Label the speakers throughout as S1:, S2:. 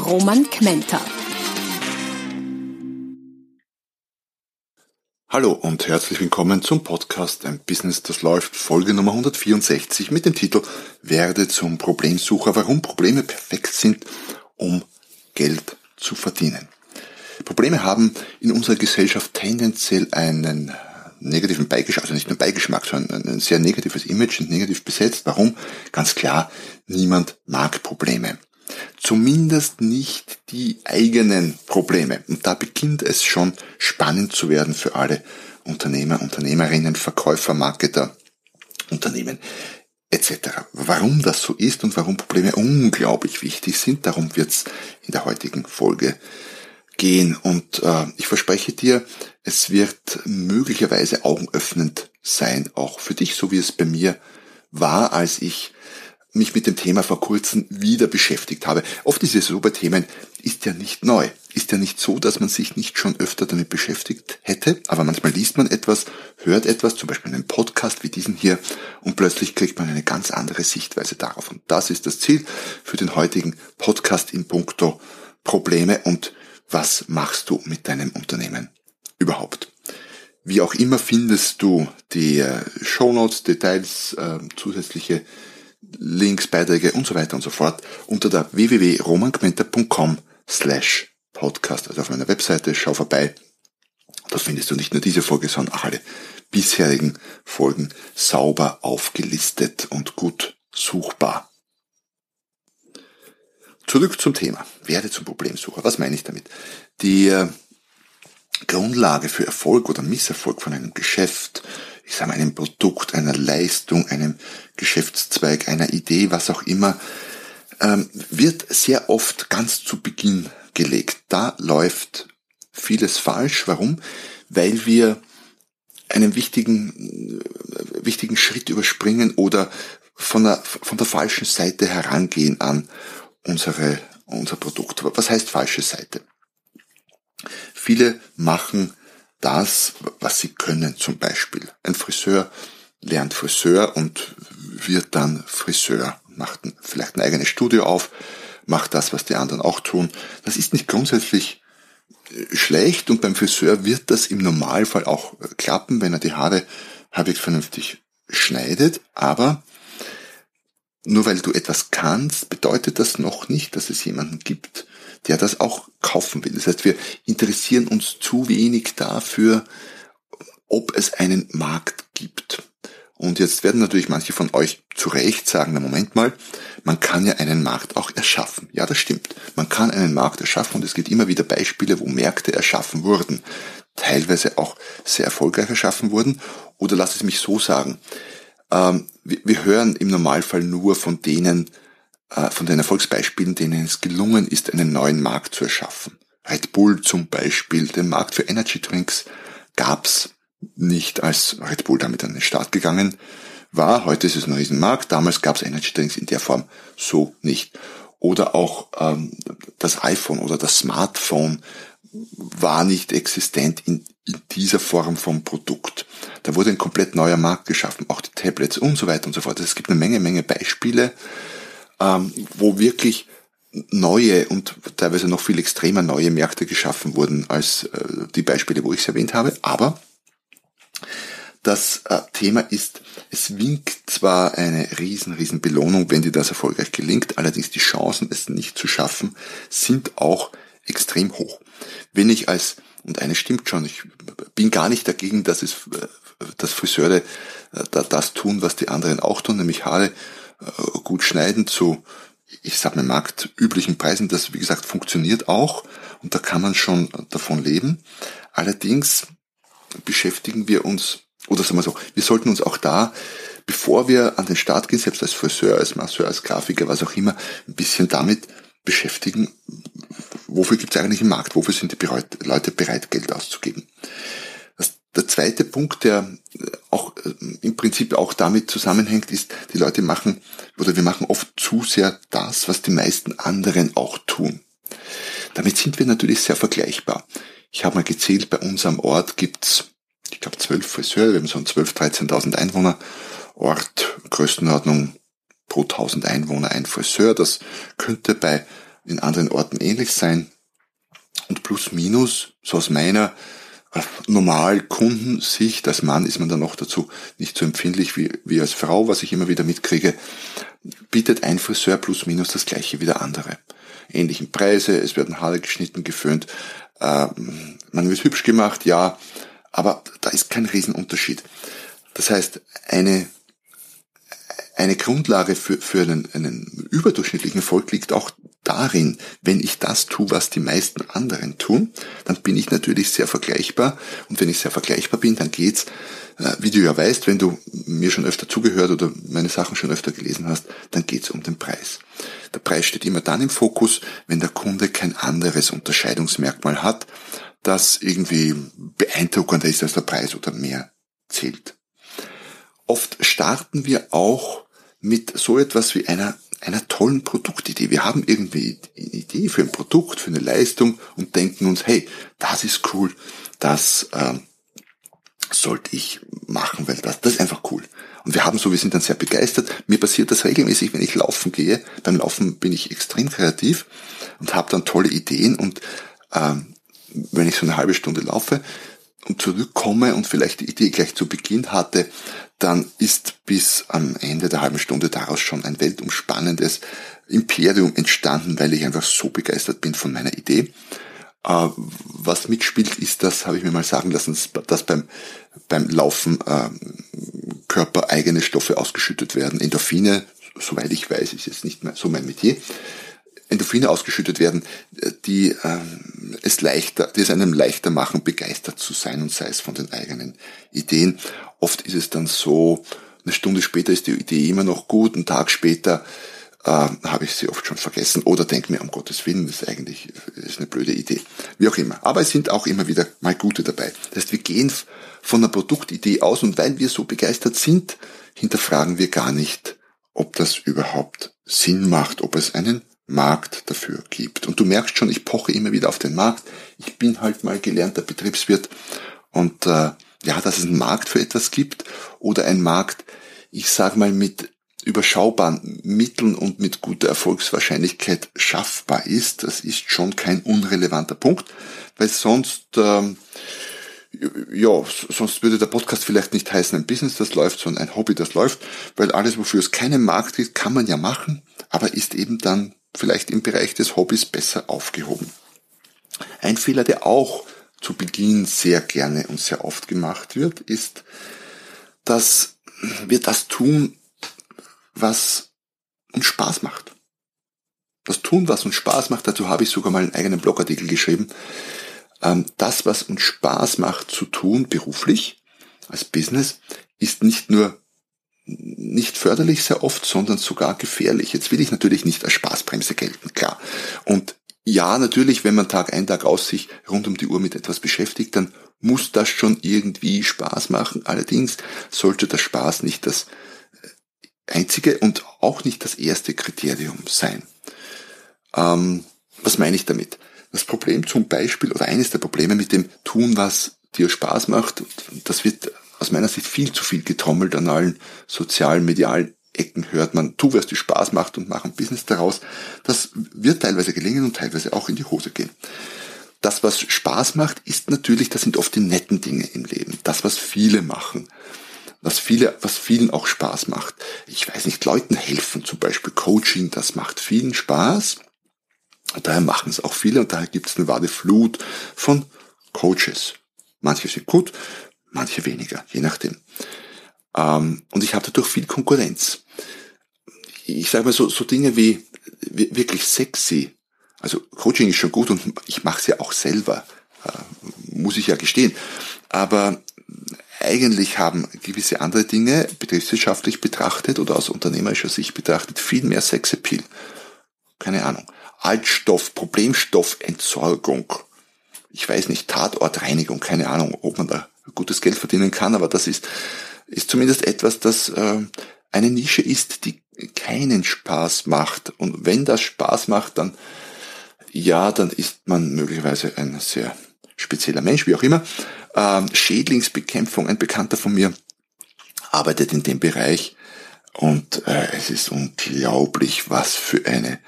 S1: Roman Kmenter.
S2: Hallo und herzlich willkommen zum Podcast Ein Business, das läuft, Folge Nummer 164 mit dem Titel Werde zum Problemsucher, warum Probleme perfekt sind, um Geld zu verdienen. Probleme haben in unserer Gesellschaft tendenziell einen negativen Beigeschmack, also nicht nur Beigeschmack, sondern ein sehr negatives Image und negativ besetzt. Warum? Ganz klar, niemand mag Probleme. Zumindest nicht die eigenen Probleme. Und da beginnt es schon spannend zu werden für alle Unternehmer, Unternehmerinnen, Verkäufer, Marketer, Unternehmen etc. Warum das so ist und warum Probleme unglaublich wichtig sind, darum wird es in der heutigen Folge gehen. Und äh, ich verspreche dir, es wird möglicherweise augenöffnend sein, auch für dich, so wie es bei mir war, als ich mich mit dem Thema vor kurzem wieder beschäftigt habe. Oft ist es so bei Themen, ist ja nicht neu. Ist ja nicht so, dass man sich nicht schon öfter damit beschäftigt hätte, aber manchmal liest man etwas, hört etwas, zum Beispiel einen Podcast wie diesen hier, und plötzlich kriegt man eine ganz andere Sichtweise darauf. Und das ist das Ziel für den heutigen Podcast in puncto Probleme und was machst du mit deinem Unternehmen überhaupt. Wie auch immer findest du die äh, Shownotes, Details, äh, zusätzliche Links, Beiträge und so weiter und so fort unter der www.romangmenta.com slash podcast. Also auf meiner Webseite, schau vorbei. Da findest du nicht nur diese Folge, sondern auch alle bisherigen Folgen sauber aufgelistet und gut suchbar. Zurück zum Thema. Werde zum Problemsucher. Was meine ich damit? Die äh, Grundlage für Erfolg oder Misserfolg von einem Geschäft, ich sage mal einem Produkt, einer Leistung, einem Geschäftszweig, einer Idee, was auch immer, ähm, wird sehr oft ganz zu Beginn gelegt. Da läuft vieles falsch. Warum? Weil wir einen wichtigen, äh, wichtigen Schritt überspringen oder von der, von der falschen Seite herangehen an unsere, unser Produkt. Was heißt falsche Seite? Viele machen das, was sie können, zum Beispiel. Ein Friseur lernt Friseur und wird dann Friseur, macht vielleicht ein eigenes Studio auf, macht das, was die anderen auch tun. Das ist nicht grundsätzlich äh, schlecht und beim Friseur wird das im Normalfall auch klappen, wenn er die Haare halbwegs vernünftig schneidet, aber nur weil du etwas kannst, bedeutet das noch nicht, dass es jemanden gibt, der das auch kaufen will. Das heißt, wir interessieren uns zu wenig dafür, ob es einen Markt gibt. Und jetzt werden natürlich manche von euch zu Recht sagen, na Moment mal, man kann ja einen Markt auch erschaffen. Ja, das stimmt. Man kann einen Markt erschaffen und es gibt immer wieder Beispiele, wo Märkte erschaffen wurden. Teilweise auch sehr erfolgreich erschaffen wurden. Oder lass es mich so sagen. Ähm, wir, hören im Normalfall nur von denen, von den Erfolgsbeispielen, denen es gelungen ist, einen neuen Markt zu erschaffen. Red Bull zum Beispiel, den Markt für Energy Drinks gab's nicht, als Red Bull damit an den Start gegangen war. Heute ist es ein Riesenmarkt. Damals gab's Energy Drinks in der Form so nicht. Oder auch ähm, das iPhone oder das Smartphone war nicht existent in, in dieser Form vom Produkt. Da wurde ein komplett neuer Markt geschaffen, auch die Tablets und so weiter und so fort. Also es gibt eine Menge, Menge Beispiele, ähm, wo wirklich neue und teilweise noch viel extremer neue Märkte geschaffen wurden als äh, die Beispiele, wo ich es erwähnt habe. Aber das äh, Thema ist, es winkt zwar eine riesen, riesen Belohnung, wenn dir das erfolgreich gelingt, allerdings die Chancen, es nicht zu schaffen, sind auch extrem hoch. Wenn ich als, und eine stimmt schon, ich bin gar nicht dagegen, dass es, dass Friseure äh, das tun, was die anderen auch tun, nämlich Haare äh, gut schneiden zu, ich sag mal, marktüblichen Preisen. Das, wie gesagt, funktioniert auch und da kann man schon davon leben. Allerdings beschäftigen wir uns, oder sagen wir so, wir sollten uns auch da, bevor wir an den Start gehen, selbst als Friseur, als Masseur, als Grafiker, was auch immer, ein bisschen damit beschäftigen, wofür gibt es eigentlich einen Markt? Wofür sind die Leute bereit, Geld auszugeben? Der zweite Punkt, der äh, im Prinzip auch damit zusammenhängt, ist, die Leute machen oder wir machen oft zu sehr das, was die meisten anderen auch tun. Damit sind wir natürlich sehr vergleichbar. Ich habe mal gezählt, bei uns am Ort gibt's, ich glaube, zwölf Friseure, wir haben so einen 12.000, 13.000 Einwohner Ort, Größenordnung pro 1000 Einwohner ein Friseur. Das könnte bei in anderen Orten ähnlich sein. Und plus minus, so aus meiner äh, normal Kundensicht, als Mann ist man dann noch dazu nicht so empfindlich wie, wie als Frau, was ich immer wieder mitkriege, bietet ein Friseur plus minus das gleiche wie der andere. Ähnlichen Preise, es werden Haare geschnitten, geföhnt, äh, man wird hübsch gemacht, ja, aber da ist kein Riesenunterschied. Das heißt, eine eine Grundlage für, für einen, einen überdurchschnittlichen Erfolg liegt auch darin, wenn ich das tue, was die meisten anderen tun, dann bin ich natürlich sehr vergleichbar. Und wenn ich sehr vergleichbar bin, dann geht's, äh, wie du ja weißt, wenn du mir schon öfter zugehört oder meine Sachen schon öfter gelesen hast, dann geht's um den Preis. Der Preis steht immer dann im Fokus, wenn der Kunde kein anderes Unterscheidungsmerkmal hat, das irgendwie beeindruckender ist als der Preis oder mehr zählt. Oft starten wir auch mit so etwas wie einer, einer tollen Produktidee. Wir haben irgendwie eine Idee für ein Produkt, für eine Leistung und denken uns, hey, das ist cool, das ähm, sollte ich machen, weil das, das ist einfach cool. Und wir haben so, wir sind dann sehr begeistert. Mir passiert das regelmäßig, wenn ich laufen gehe. Beim Laufen bin ich extrem kreativ und habe dann tolle Ideen. Und ähm, wenn ich so eine halbe Stunde laufe, zurückkomme und vielleicht die Idee gleich zu Beginn hatte, dann ist bis am Ende der halben Stunde daraus schon ein weltumspannendes Imperium entstanden, weil ich einfach so begeistert bin von meiner Idee. Äh, was mitspielt, ist das, habe ich mir mal sagen lassen, dass beim, beim Laufen äh, körpereigene Stoffe ausgeschüttet werden. Endorphine, soweit ich weiß, ist jetzt nicht mehr so mein Metier. Endorphine ausgeschüttet werden, die ähm, es leichter, die es einem leichter machen, begeistert zu sein und sei es von den eigenen Ideen. Oft ist es dann so, eine Stunde später ist die Idee immer noch gut, einen Tag später äh, habe ich sie oft schon vergessen oder denke mir, um Gottes Willen, das ist eigentlich das ist eine blöde Idee. Wie auch immer. Aber es sind auch immer wieder mal gute dabei. Das heißt, wir gehen von einer Produktidee aus und weil wir so begeistert sind, hinterfragen wir gar nicht, ob das überhaupt Sinn macht, ob es einen Markt dafür gibt. Und du merkst schon, ich poche immer wieder auf den Markt. Ich bin halt mal gelernter Betriebswirt und äh, ja, dass es einen Markt für etwas gibt oder ein Markt, ich sage mal, mit überschaubaren Mitteln und mit guter Erfolgswahrscheinlichkeit schaffbar ist, das ist schon kein unrelevanter Punkt, weil sonst, ähm, ja, sonst würde der Podcast vielleicht nicht heißen ein Business, das läuft, sondern ein Hobby, das läuft, weil alles, wofür es keinen Markt gibt, kann man ja machen, aber ist eben dann vielleicht im Bereich des Hobbys besser aufgehoben. Ein Fehler, der auch zu Beginn sehr gerne und sehr oft gemacht wird, ist, dass wir das tun, was uns Spaß macht. Das tun, was uns Spaß macht, dazu habe ich sogar mal einen eigenen Blogartikel geschrieben. Ähm, das, was uns Spaß macht zu tun, beruflich, als Business, ist nicht nur nicht förderlich sehr oft, sondern sogar gefährlich. Jetzt will ich natürlich nicht als Spaßbremse gelten, klar. Und ja, natürlich, wenn man Tag ein, Tag aus sich rund um die Uhr mit etwas beschäftigt, dann muss das schon irgendwie Spaß machen. Allerdings sollte der Spaß nicht das äh, einzige und auch nicht das erste Kriterium sein. Ähm, was meine ich damit? Das Problem zum Beispiel oder eines der Probleme mit dem Tun, was dir Spaß macht, das wird aus meiner Sicht viel zu viel getrommelt an allen sozialen, medialen Ecken hört man, tu, was dir Spaß macht und mach ein Business daraus. Das wird teilweise gelingen und teilweise auch in die Hose gehen. Das, was Spaß macht, ist natürlich, das sind oft die netten Dinge im Leben. Das, was viele machen. Was viele, was vielen auch Spaß macht. Ich weiß nicht, Leuten helfen, zum Beispiel Coaching, das macht vielen Spaß. Und daher machen es auch viele und daher gibt es eine wahre Flut von Coaches. Manche sind gut, manche weniger, je nachdem. Ähm, und ich habe dadurch viel Konkurrenz. Ich sage mal so, so Dinge wie, wirklich sexy. Also Coaching ist schon gut und ich mache es ja auch selber, äh, muss ich ja gestehen. Aber eigentlich haben gewisse andere Dinge betriebswirtschaftlich betrachtet oder aus unternehmerischer Sicht betrachtet viel mehr Sexappeal. Keine Ahnung. Altstoff, Problemstoffentsorgung. Ich weiß nicht, Tatortreinigung, keine Ahnung, ob man da gutes Geld verdienen kann, aber das ist, ist zumindest etwas, das äh, eine Nische ist, die keinen Spaß macht. Und wenn das Spaß macht, dann ja, dann ist man möglicherweise ein sehr spezieller Mensch, wie auch immer. Ähm, Schädlingsbekämpfung, ein Bekannter von mir arbeitet in dem Bereich und äh, es ist unglaublich, was für eine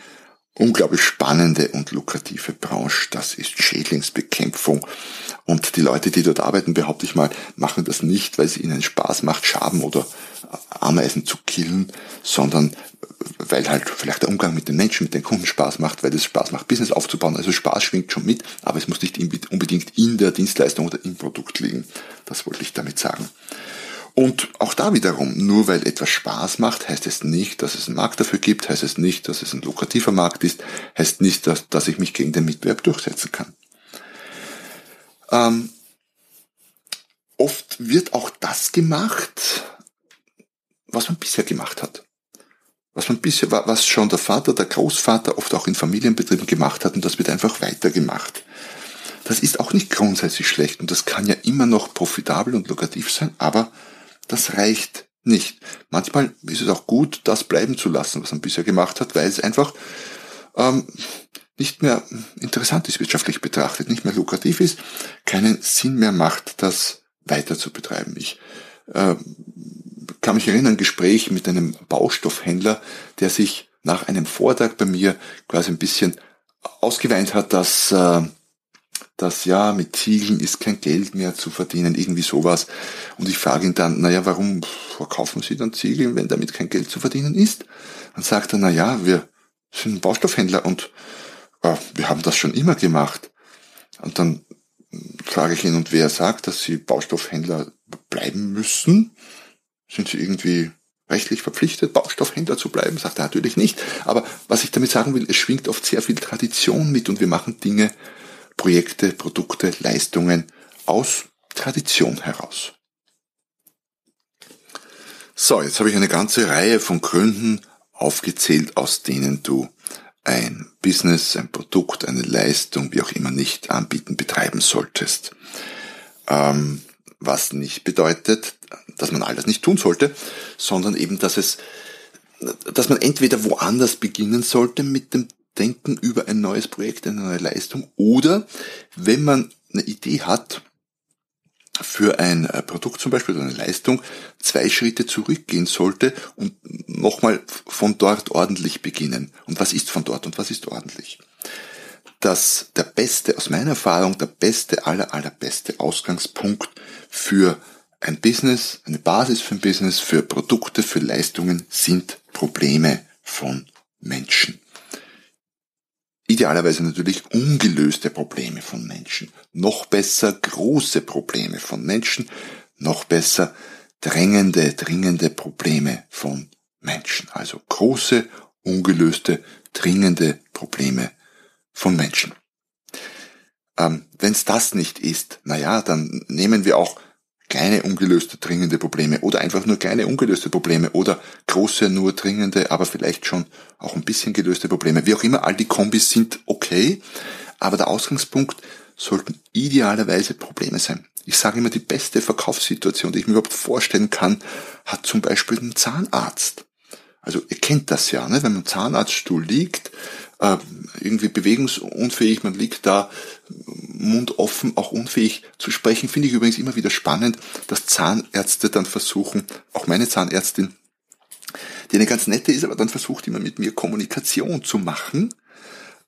S2: unglaublich spannende und lukrative Branche. Das ist Schädlingsbekämpfung. Und die Leute, die dort arbeiten, behaupte ich mal, machen das nicht, weil es ihnen Spaß macht, Schaben oder Ameisen zu killen, sondern weil halt vielleicht der Umgang mit den Menschen, mit den Kunden Spaß macht, weil es Spaß macht, Business aufzubauen. Also Spaß schwingt schon mit, aber es muss nicht unbedingt in der Dienstleistung oder im Produkt liegen. Das wollte ich damit sagen. Und auch da wiederum, nur weil etwas Spaß macht, heißt es nicht, dass es einen Markt dafür gibt, heißt es nicht, dass es ein lukrativer Markt ist, heißt nicht, dass, dass ich mich gegen den Mitbewerb durchsetzen kann. Ähm, oft wird auch das gemacht, was man bisher gemacht hat. Was man bisher, was schon der Vater, der Großvater oft auch in Familienbetrieben gemacht hat und das wird einfach weitergemacht. Das ist auch nicht grundsätzlich schlecht und das kann ja immer noch profitabel und lukrativ sein, aber das reicht nicht. Manchmal ist es auch gut, das bleiben zu lassen, was man bisher gemacht hat, weil es einfach ähm, nicht mehr interessant ist wirtschaftlich betrachtet, nicht mehr lukrativ ist, keinen Sinn mehr macht, das weiter zu betreiben. Ich äh, kann mich erinnern, ein Gespräch mit einem Baustoffhändler, der sich nach einem Vortrag bei mir quasi ein bisschen ausgeweint hat, dass äh, dass ja, mit Ziegeln ist kein Geld mehr zu verdienen, irgendwie sowas. Und ich frage ihn dann, naja, warum verkaufen Sie dann Ziegel, wenn damit kein Geld zu verdienen ist? Dann sagt er, naja, wir sind Baustoffhändler und äh, wir haben das schon immer gemacht. Und dann frage ich ihn, und wer sagt, dass Sie Baustoffhändler bleiben müssen? Sind Sie irgendwie rechtlich verpflichtet, Baustoffhändler zu bleiben? Sagt er natürlich nicht. Aber was ich damit sagen will, es schwingt oft sehr viel Tradition mit und wir machen Dinge, Projekte, Produkte, Leistungen aus Tradition heraus. So, jetzt habe ich eine ganze Reihe von Gründen aufgezählt, aus denen du ein Business, ein Produkt, eine Leistung, wie auch immer nicht anbieten, betreiben solltest. Ähm, was nicht bedeutet, dass man all das nicht tun sollte, sondern eben, dass es, dass man entweder woanders beginnen sollte mit dem Denken über ein neues Projekt, eine neue Leistung oder wenn man eine Idee hat, für ein äh, Produkt zum Beispiel oder eine Leistung zwei Schritte zurückgehen sollte und nochmal von dort ordentlich beginnen. Und was ist von dort und was ist ordentlich? Dass der beste, aus meiner Erfahrung, der beste, aller, allerbeste Ausgangspunkt für ein Business, eine Basis für ein Business, für Produkte, für Leistungen sind Probleme von Menschen idealerweise natürlich ungelöste Probleme von Menschen, noch besser große Probleme von Menschen, noch besser drängende, dringende Probleme von Menschen. Also große, ungelöste, dringende Probleme von Menschen. Ähm, Wenn es das nicht ist, naja, dann nehmen wir auch kleine ungelöste dringende Probleme oder einfach nur kleine ungelöste Probleme oder große nur dringende, aber vielleicht schon auch ein bisschen gelöste Probleme. Wie auch immer, all die Kombis sind okay, aber der Ausgangspunkt sollten idealerweise Probleme sein. Ich sage immer, die beste Verkaufssituation, die ich mir überhaupt vorstellen kann, hat zum Beispiel ein Zahnarzt. Also ihr kennt das ja, ne? wenn man im Zahnarztstuhl liegt, äh, irgendwie bewegungsunfähig, man liegt da Mund offen, auch unfähig zu sprechen. Finde ich übrigens immer wieder spannend, dass Zahnärzte dann versuchen, auch meine Zahnärztin, die eine ganz nette ist, aber dann versucht immer mit mir Kommunikation zu machen,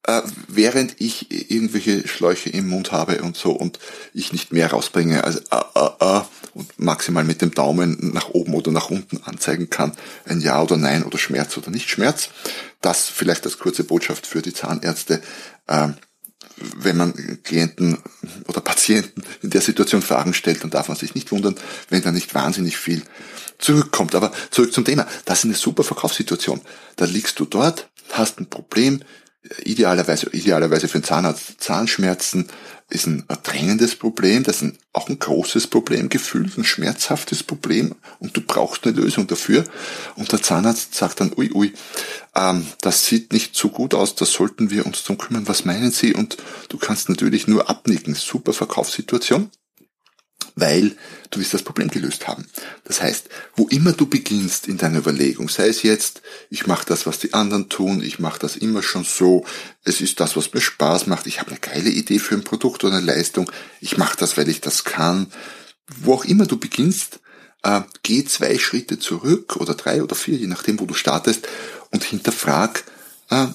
S2: äh, während ich irgendwelche Schläuche im Mund habe und so und ich nicht mehr rausbringe als ah, ah, ah und maximal mit dem Daumen nach oben oder nach unten anzeigen kann, ein Ja oder Nein oder Schmerz oder nicht Schmerz. Das vielleicht als kurze Botschaft für die Zahnärzte. Äh, wenn man Klienten oder Patienten in der Situation Fragen stellt, dann darf man sich nicht wundern, wenn da nicht wahnsinnig viel zurückkommt. Aber zurück zum Thema. Das ist eine super Verkaufssituation. Da liegst du dort, hast ein Problem, idealerweise, idealerweise für den Zahnarzt Zahnschmerzen ist ein drängendes Problem, das ist ein, auch ein großes Problem, gefühlt ein schmerzhaftes Problem und du brauchst eine Lösung dafür. Und der Zahnarzt sagt dann, ui, ui, ähm, das sieht nicht so gut aus, da sollten wir uns drum kümmern, was meinen Sie? Und du kannst natürlich nur abnicken. Super Verkaufssituation weil du wirst das Problem gelöst haben. Das heißt, wo immer du beginnst in deiner Überlegung, sei es jetzt, ich mache das, was die anderen tun, ich mache das immer schon so, es ist das, was mir Spaß macht, ich habe eine geile Idee für ein Produkt oder eine Leistung, ich mache das, weil ich das kann, wo auch immer du beginnst, äh, geh zwei Schritte zurück oder drei oder vier, je nachdem, wo du startest und hinterfrag äh,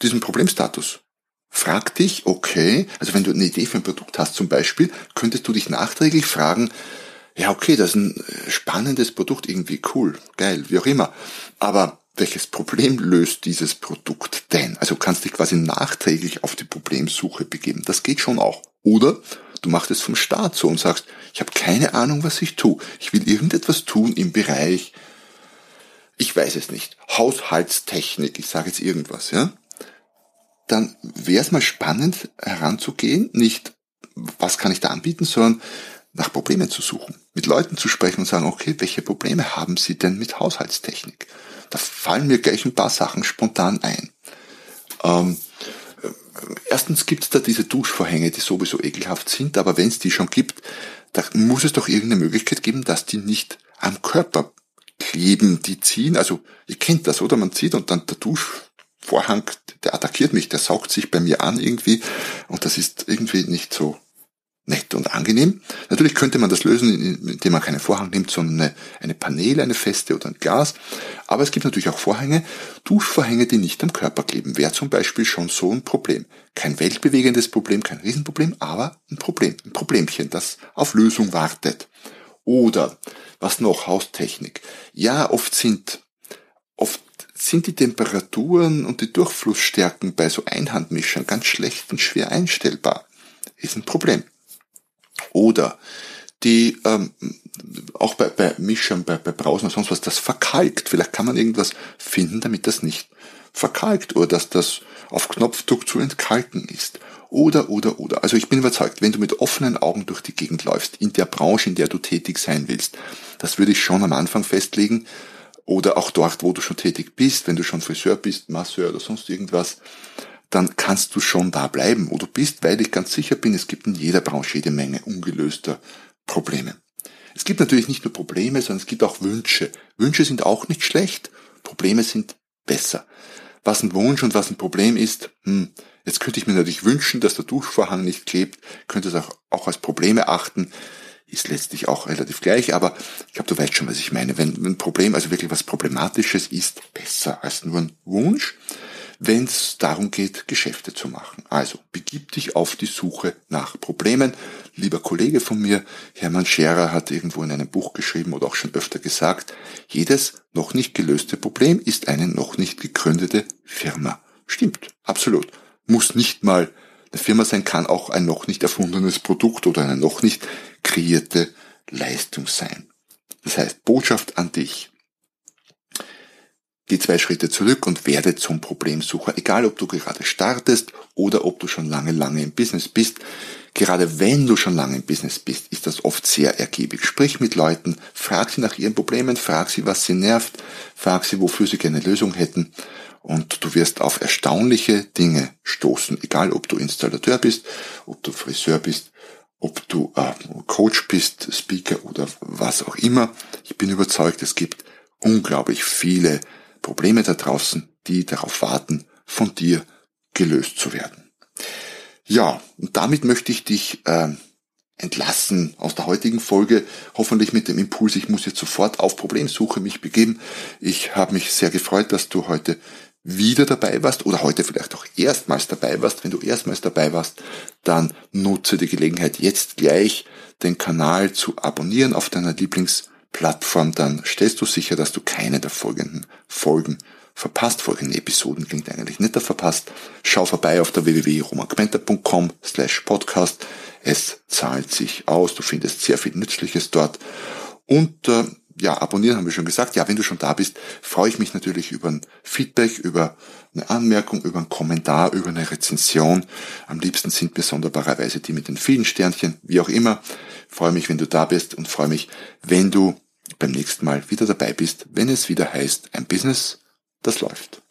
S2: diesen Problemstatus. Frag dich, okay, also wenn du eine Idee für ein Produkt hast zum Beispiel, könntest du dich nachträglich fragen, ja okay, das ist ein äh, spannendes Produkt, irgendwie cool, geil, wie auch immer. Aber welches Problem löst dieses Produkt denn? Also kannst dich quasi nachträglich auf die Problemsuche begeben. Das geht schon auch. Oder du machst es vom Start so und sagst, ich habe keine Ahnung, was ich tue. Ich will irgendetwas tun im Bereich, ich weiß es nicht, Haushaltstechnik, ich sage jetzt irgendwas, ja dann wäre es mal spannend heranzugehen, nicht was kann ich da anbieten, sondern nach Problemen zu suchen, mit Leuten zu sprechen und sagen, okay, welche Probleme haben Sie denn mit Haushaltstechnik? Da fallen mir gleich ein paar Sachen spontan ein. Ähm, äh, erstens gibt es da diese Duschvorhänge, die sowieso ekelhaft sind, aber wenn es die schon gibt, da muss es doch irgendeine Möglichkeit geben, dass die nicht am Körper kleben, die ziehen. Also ihr kennt das, oder? Man zieht und dann der Dusch Vorhang, der attackiert mich, der saugt sich bei mir an irgendwie und das ist irgendwie nicht so nett und angenehm. Natürlich könnte man das lösen, indem man keinen Vorhang nimmt, sondern eine, eine Paneele, eine feste oder ein Glas. Aber es gibt natürlich auch Vorhänge, Duschvorhänge, die nicht am Körper kleben. Wäre zum Beispiel schon so ein Problem. Kein weltbewegendes Problem, kein Riesenproblem, aber ein Problem, ein Problemchen, das auf Lösung wartet. Oder, was noch, Haustechnik. Ja, oft sind, oft sind die Temperaturen und die Durchflussstärken bei so Einhandmischern ganz schlecht und schwer einstellbar. Ist ein Problem. Oder die ähm, auch bei, bei Mischern, bei, bei Brausen und sonst was, das verkalkt. Vielleicht kann man irgendwas finden, damit das nicht verkalkt oder dass das auf Knopfdruck zu entkalken ist. Oder, oder, oder. Also ich bin überzeugt, wenn du mit offenen Augen durch die Gegend läufst, in der Branche, in der du tätig sein willst, das würde ich schon am Anfang festlegen, oder auch dort, wo du schon tätig bist, wenn du schon Friseur bist, Masseur oder sonst irgendwas, dann kannst du schon da bleiben, wo du bist, weil ich ganz sicher bin, es gibt in jeder Branche jede Menge ungelöster Probleme. Es gibt natürlich nicht nur Probleme, sondern es gibt auch Wünsche. Wünsche sind auch nicht schlecht, Probleme sind besser. Was ein Wunsch und was ein Problem ist, hm, jetzt könnte ich mir natürlich wünschen, dass der Duschvorhang nicht klebt, könnte es auch, auch als Probleme achten ist letztlich auch relativ gleich, aber ich glaube, du weißt schon, was ich meine. Wenn ein Problem, also wirklich was Problematisches ist, besser als nur ein Wunsch, wenn es darum geht, Geschäfte zu machen. Also begib dich auf die Suche nach Problemen. Lieber Kollege von mir, Hermann Scherer, hat irgendwo in einem Buch geschrieben oder auch schon öfter gesagt, jedes noch nicht gelöste Problem ist eine noch nicht gegründete Firma. Stimmt, absolut. Muss nicht mal eine Firma sein, kann auch ein noch nicht erfundenes Produkt oder eine noch nicht kreierte Leistung sein. Das heißt, Botschaft an dich. Geh zwei Schritte zurück und werde zum Problemsucher. Egal, ob du gerade startest oder ob du schon lange, lange im Business bist. Gerade wenn du schon lange im Business bist, ist das oft sehr ergiebig. Sprich mit Leuten, frag sie nach ihren Problemen, frag sie, was sie nervt, frag sie, wofür sie gerne Lösung hätten. Und du wirst auf erstaunliche Dinge stoßen. Egal, ob du Installateur bist, ob du Friseur bist ob du äh, Coach bist, Speaker oder was auch immer. Ich bin überzeugt, es gibt unglaublich viele Probleme da draußen, die darauf warten, von dir gelöst zu werden. Ja, und damit möchte ich dich äh, entlassen aus der heutigen Folge, hoffentlich mit dem Impuls, ich muss jetzt sofort auf Problemsuche mich begeben. Ich habe mich sehr gefreut, dass du heute wieder dabei warst oder heute vielleicht auch erstmals dabei warst. Wenn du erstmals dabei warst, dann nutze die Gelegenheit jetzt gleich den Kanal zu abonnieren auf deiner Lieblingsplattform. Dann stellst du sicher, dass du keine der folgenden Folgen verpasst. Folgende Episoden klingt eigentlich nicht verpasst. Schau vorbei auf der www.romangmenta.com slash podcast. Es zahlt sich aus. Du findest sehr viel Nützliches dort. Und äh, ja, abonnieren haben wir schon gesagt. Ja, wenn du schon da bist, freue ich mich natürlich über ein Feedback, über eine Anmerkung, über einen Kommentar, über eine Rezension. Am liebsten sind mir sonderbarerweise die mit den vielen Sternchen, wie auch immer. freue mich, wenn du da bist und freue mich, wenn du beim nächsten Mal wieder dabei bist, wenn es wieder heißt, ein Business, das läuft.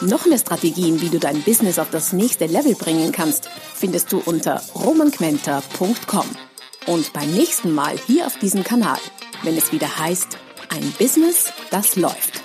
S1: Noch mehr Strategien, wie du dein Business auf das nächste Level bringen kannst, findest du unter romanquenter.com. Und beim nächsten Mal hier auf diesem Kanal, wenn es wieder heißt, ein Business, das läuft.